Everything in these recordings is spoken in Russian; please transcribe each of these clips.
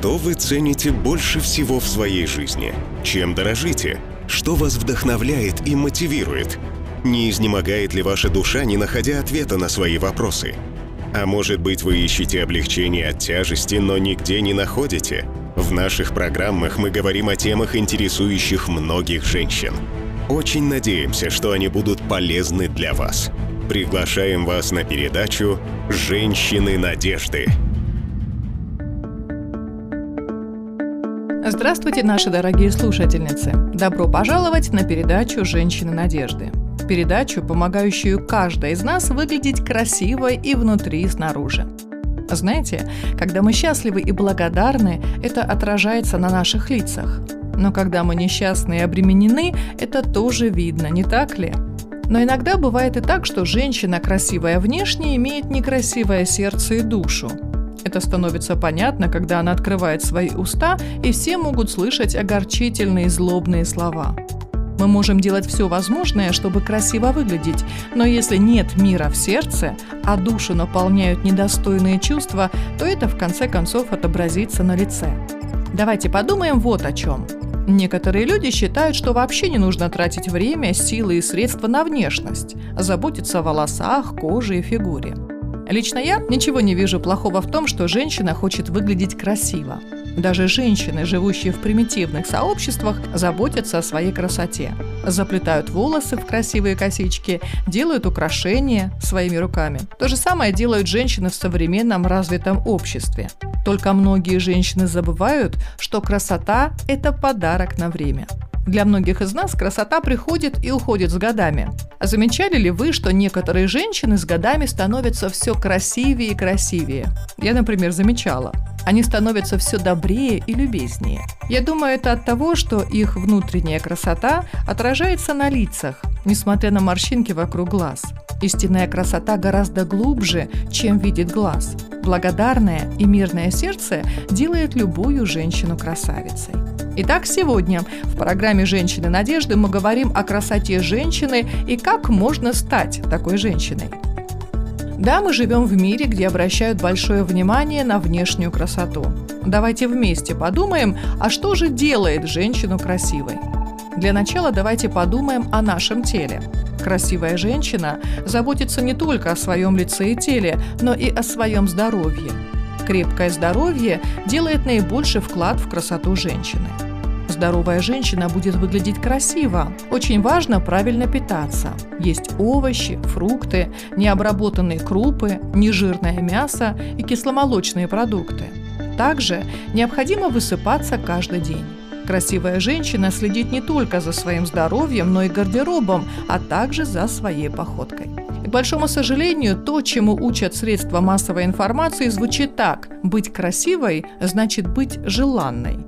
Что вы цените больше всего в своей жизни? Чем дорожите? Что вас вдохновляет и мотивирует? Не изнемогает ли ваша душа, не находя ответа на свои вопросы? А может быть, вы ищете облегчение от тяжести, но нигде не находите? В наших программах мы говорим о темах, интересующих многих женщин. Очень надеемся, что они будут полезны для вас. Приглашаем вас на передачу «Женщины надежды». Здравствуйте, наши дорогие слушательницы! Добро пожаловать на передачу «Женщины надежды». Передачу, помогающую каждой из нас выглядеть красивой и внутри, и снаружи. Знаете, когда мы счастливы и благодарны, это отражается на наших лицах. Но когда мы несчастны и обременены, это тоже видно, не так ли? Но иногда бывает и так, что женщина, красивая внешне, имеет некрасивое сердце и душу. Это становится понятно, когда она открывает свои уста, и все могут слышать огорчительные злобные слова. Мы можем делать все возможное, чтобы красиво выглядеть, но если нет мира в сердце, а душу наполняют недостойные чувства, то это в конце концов отобразится на лице. Давайте подумаем вот о чем. Некоторые люди считают, что вообще не нужно тратить время, силы и средства на внешность, заботиться о волосах, коже и фигуре. Лично я ничего не вижу плохого в том, что женщина хочет выглядеть красиво. Даже женщины, живущие в примитивных сообществах, заботятся о своей красоте. Заплетают волосы в красивые косички, делают украшения своими руками. То же самое делают женщины в современном развитом обществе. Только многие женщины забывают, что красота – это подарок на время. Для многих из нас красота приходит и уходит с годами. А замечали ли вы, что некоторые женщины с годами становятся все красивее и красивее? Я, например, замечала. Они становятся все добрее и любезнее. Я думаю, это от того, что их внутренняя красота отражается на лицах, несмотря на морщинки вокруг глаз. Истинная красота гораздо глубже, чем видит глаз. Благодарное и мирное сердце делает любую женщину красавицей. Итак, сегодня в программе «Женщины надежды» мы говорим о красоте женщины и как можно стать такой женщиной. Да, мы живем в мире, где обращают большое внимание на внешнюю красоту. Давайте вместе подумаем, а что же делает женщину красивой? Для начала давайте подумаем о нашем теле. Красивая женщина заботится не только о своем лице и теле, но и о своем здоровье. Крепкое здоровье делает наибольший вклад в красоту женщины. Здоровая женщина будет выглядеть красиво. Очень важно правильно питаться. Есть овощи, фрукты, необработанные крупы, нежирное мясо и кисломолочные продукты. Также необходимо высыпаться каждый день. Красивая женщина следит не только за своим здоровьем, но и гардеробом, а также за своей походкой. И, к большому сожалению, то, чему учат средства массовой информации, звучит так. Быть красивой значит быть желанной.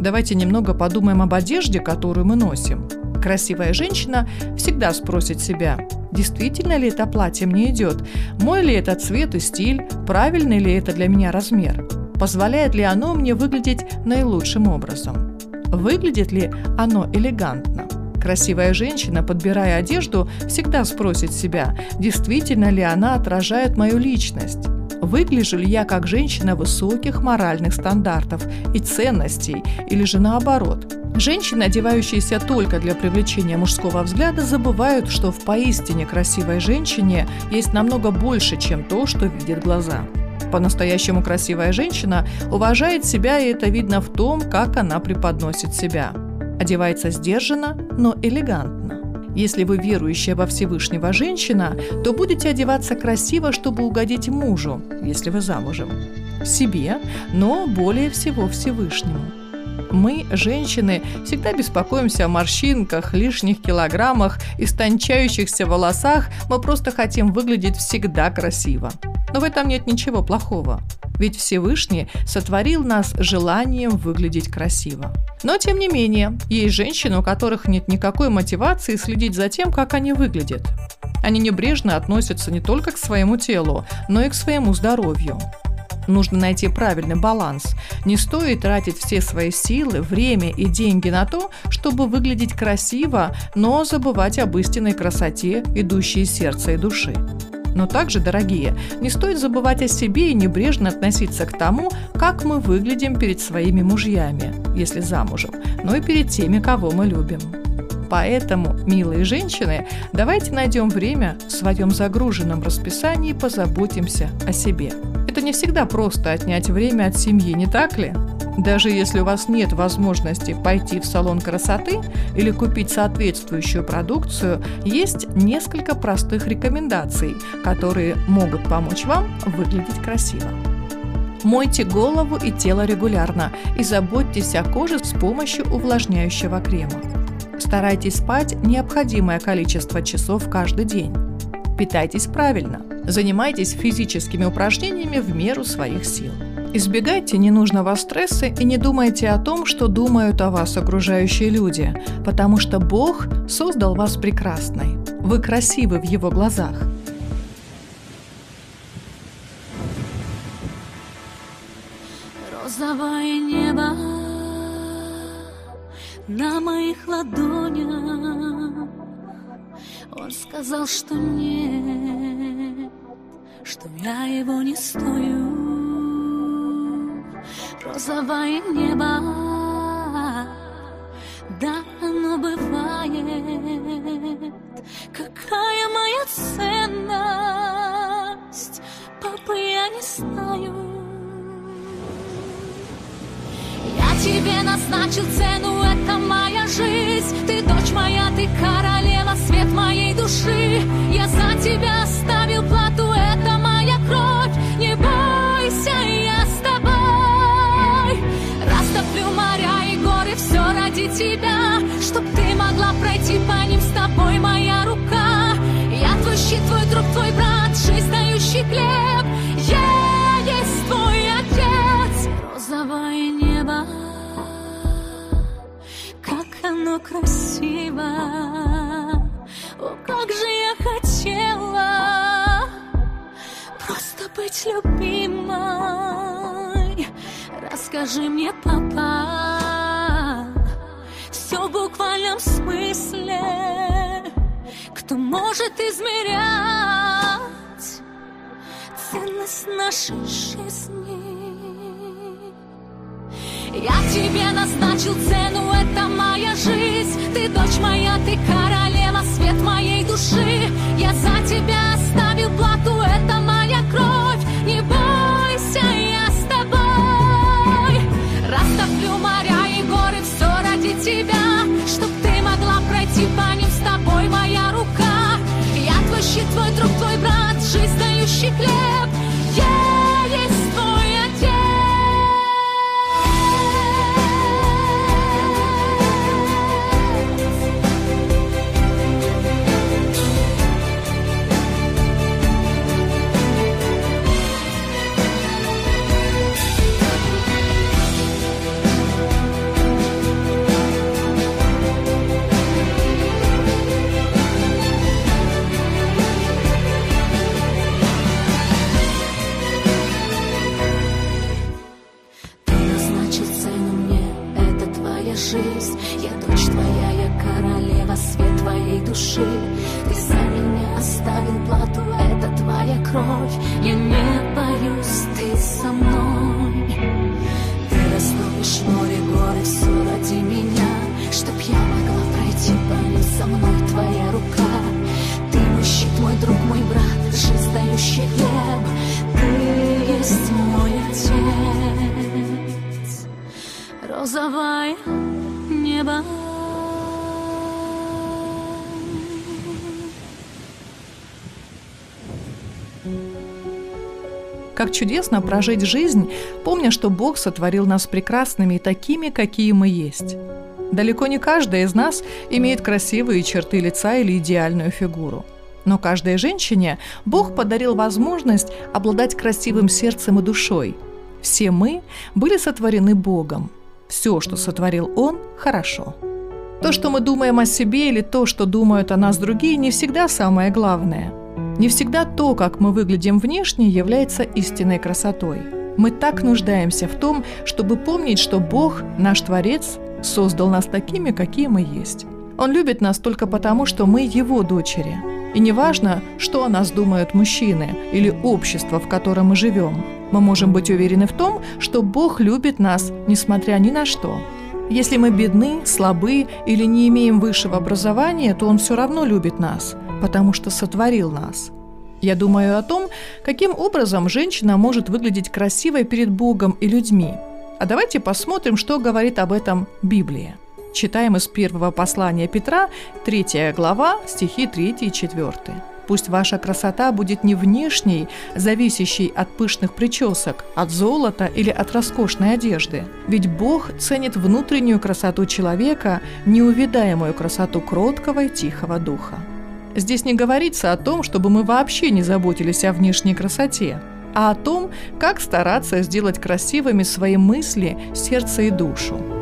Давайте немного подумаем об одежде, которую мы носим. Красивая женщина всегда спросит себя, действительно ли это платье мне идет, мой ли это цвет и стиль, правильный ли это для меня размер, позволяет ли оно мне выглядеть наилучшим образом, выглядит ли оно элегантно. Красивая женщина, подбирая одежду, всегда спросит себя, действительно ли она отражает мою личность. Выгляжу ли я как женщина высоких моральных стандартов и ценностей, или же наоборот? Женщины, одевающиеся только для привлечения мужского взгляда, забывают, что в поистине красивой женщине есть намного больше, чем то, что видят глаза. По-настоящему красивая женщина уважает себя, и это видно в том, как она преподносит себя. Одевается сдержанно, но элегантно. Если вы верующая во Всевышнего женщина, то будете одеваться красиво, чтобы угодить мужу, если вы замужем. Себе, но более всего Всевышнему. Мы, женщины, всегда беспокоимся о морщинках, лишних килограммах, истончающихся волосах. Мы просто хотим выглядеть всегда красиво. Но в этом нет ничего плохого. Ведь Всевышний сотворил нас желанием выглядеть красиво. Но, тем не менее, есть женщины, у которых нет никакой мотивации следить за тем, как они выглядят. Они небрежно относятся не только к своему телу, но и к своему здоровью. Нужно найти правильный баланс. Не стоит тратить все свои силы, время и деньги на то, чтобы выглядеть красиво, но забывать об истинной красоте, идущей из сердца и души. Но также, дорогие, не стоит забывать о себе и небрежно относиться к тому, как мы выглядим перед своими мужьями, если замужем, но и перед теми, кого мы любим. Поэтому, милые женщины, давайте найдем время в своем загруженном расписании и позаботимся о себе. Это не всегда просто отнять время от семьи, не так ли? Даже если у вас нет возможности пойти в салон красоты или купить соответствующую продукцию, есть несколько простых рекомендаций, которые могут помочь вам выглядеть красиво. Мойте голову и тело регулярно и заботьтесь о коже с помощью увлажняющего крема. Старайтесь спать необходимое количество часов каждый день. Питайтесь правильно. Занимайтесь физическими упражнениями в меру своих сил. Избегайте ненужного стресса и не думайте о том, что думают о вас окружающие люди, потому что Бог создал вас прекрасной. Вы красивы в Его глазах. Розовое небо на моих ладонях Он сказал, что нет, что я его не стою розовое небо. Да, оно бывает. Какая моя ценность, папа, я не знаю. Я тебе назначил цену, это моя жизнь. Ты дочь моя, ты королева, свет моей души. Я за тебя оставил тебя Чтоб ты могла пройти по ним с тобой, моя рука. Я твой щит, твой друг, твой брат, жизнь дающий хлеб. Я есть твой отец. Розовое небо Как оно красиво. О, как же я хотела Просто быть любимой. Расскажи мне, папа, буквальном смысле. Кто может измерять ценность нашей жизни? Я тебе назначил цену, это моя жизнь. Ты дочь моя, ты королева, свет моей души. Я за тебя оставил плату, это моя кровь. Не боюсь, ты со мной. Ты растопишь море, горы, все ради меня. Чтоб я могла пройти по ним со мной твоя рука. Ты мой щит, мой друг, мой брат, жизнь дающий хлеб. Ты есть мой отец. Розовое небо Как чудесно прожить жизнь, помня, что Бог сотворил нас прекрасными и такими, какие мы есть. Далеко не каждая из нас имеет красивые черты лица или идеальную фигуру. Но каждой женщине Бог подарил возможность обладать красивым сердцем и душой. Все мы были сотворены Богом. Все, что сотворил Он, хорошо. То, что мы думаем о себе или то, что думают о нас другие, не всегда самое главное. Не всегда то, как мы выглядим внешне, является истинной красотой. Мы так нуждаемся в том, чтобы помнить, что Бог, наш Творец, создал нас такими, какие мы есть. Он любит нас только потому, что мы Его дочери. И не важно, что о нас думают мужчины или общество, в котором мы живем. Мы можем быть уверены в том, что Бог любит нас, несмотря ни на что. Если мы бедны, слабы или не имеем высшего образования, то Он все равно любит нас, потому что сотворил нас. Я думаю о том, каким образом женщина может выглядеть красивой перед Богом и людьми. А давайте посмотрим, что говорит об этом Библия. Читаем из первого послания Петра, 3 глава, стихи 3 и 4. Пусть ваша красота будет не внешней, зависящей от пышных причесок, от золота или от роскошной одежды. Ведь Бог ценит внутреннюю красоту человека, неувидаемую красоту кроткого и тихого духа. Здесь не говорится о том, чтобы мы вообще не заботились о внешней красоте, а о том, как стараться сделать красивыми свои мысли, сердце и душу.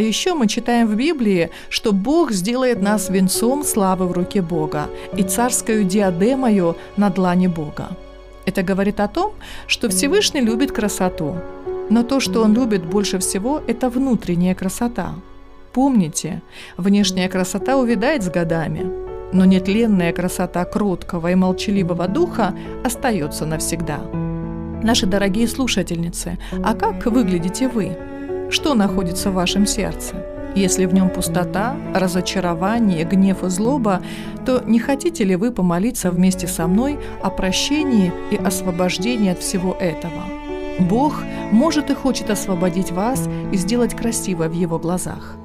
А еще мы читаем в Библии, что Бог сделает нас венцом славы в руке Бога и царскою диадемою на длане Бога. Это говорит о том, что Всевышний любит красоту. Но то, что Он любит больше всего, это внутренняя красота. Помните, внешняя красота увядает с годами, но нетленная красота кроткого и молчаливого духа остается навсегда. Наши дорогие слушательницы, а как выглядите вы? Что находится в вашем сердце? Если в нем пустота, разочарование, гнев и злоба, то не хотите ли вы помолиться вместе со мной о прощении и освобождении от всего этого? Бог может и хочет освободить вас и сделать красиво в Его глазах.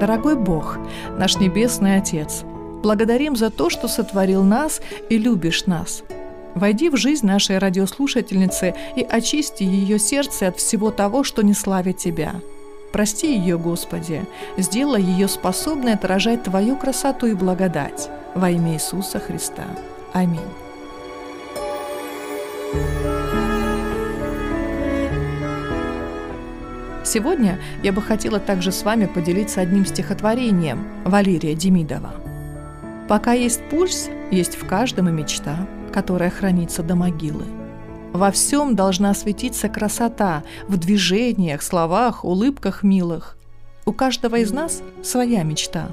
Дорогой Бог, наш Небесный Отец – Благодарим за то, что сотворил нас и любишь нас. Войди в жизнь нашей радиослушательницы и очисти ее сердце от всего того, что не славит Тебя. Прости ее, Господи, сделай ее способной отражать Твою красоту и благодать. Во имя Иисуса Христа. Аминь. Сегодня я бы хотела также с вами поделиться одним стихотворением Валерия Демидова – Пока есть пульс, есть в каждом и мечта, которая хранится до могилы. Во всем должна светиться красота, в движениях, словах, улыбках милых. У каждого из нас своя мечта.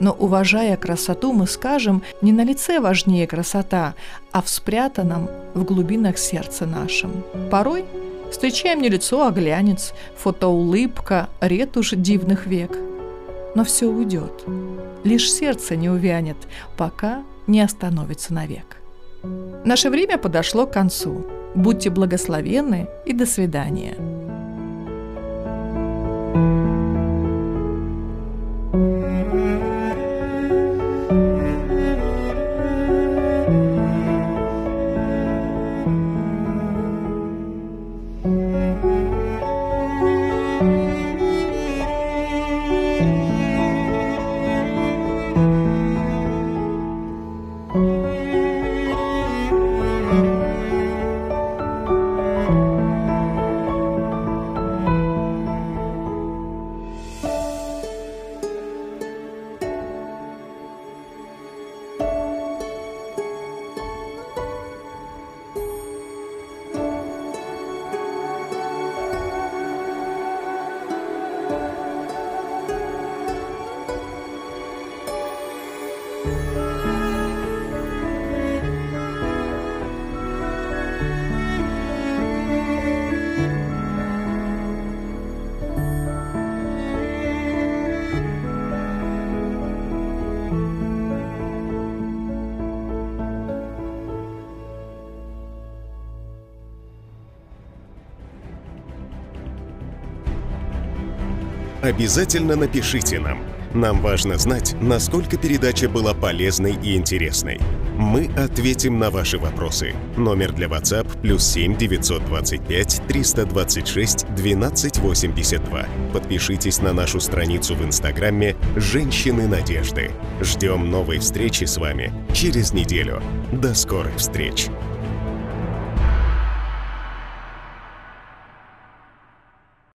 Но, уважая красоту, мы скажем, не на лице важнее красота, а в спрятанном в глубинах сердца нашем. Порой встречаем не лицо, а глянец, фотоулыбка, ретушь дивных век. Но все уйдет лишь сердце не увянет, пока не остановится навек. Наше время подошло к концу. Будьте благословенны и до свидания. Обязательно напишите нам. Нам важно знать, насколько передача была полезной и интересной. Мы ответим на ваши вопросы. Номер для WhatsApp плюс 7 925 326 12 82. Подпишитесь на нашу страницу в Инстаграме «Женщины надежды». Ждем новой встречи с вами через неделю. До скорых встреч!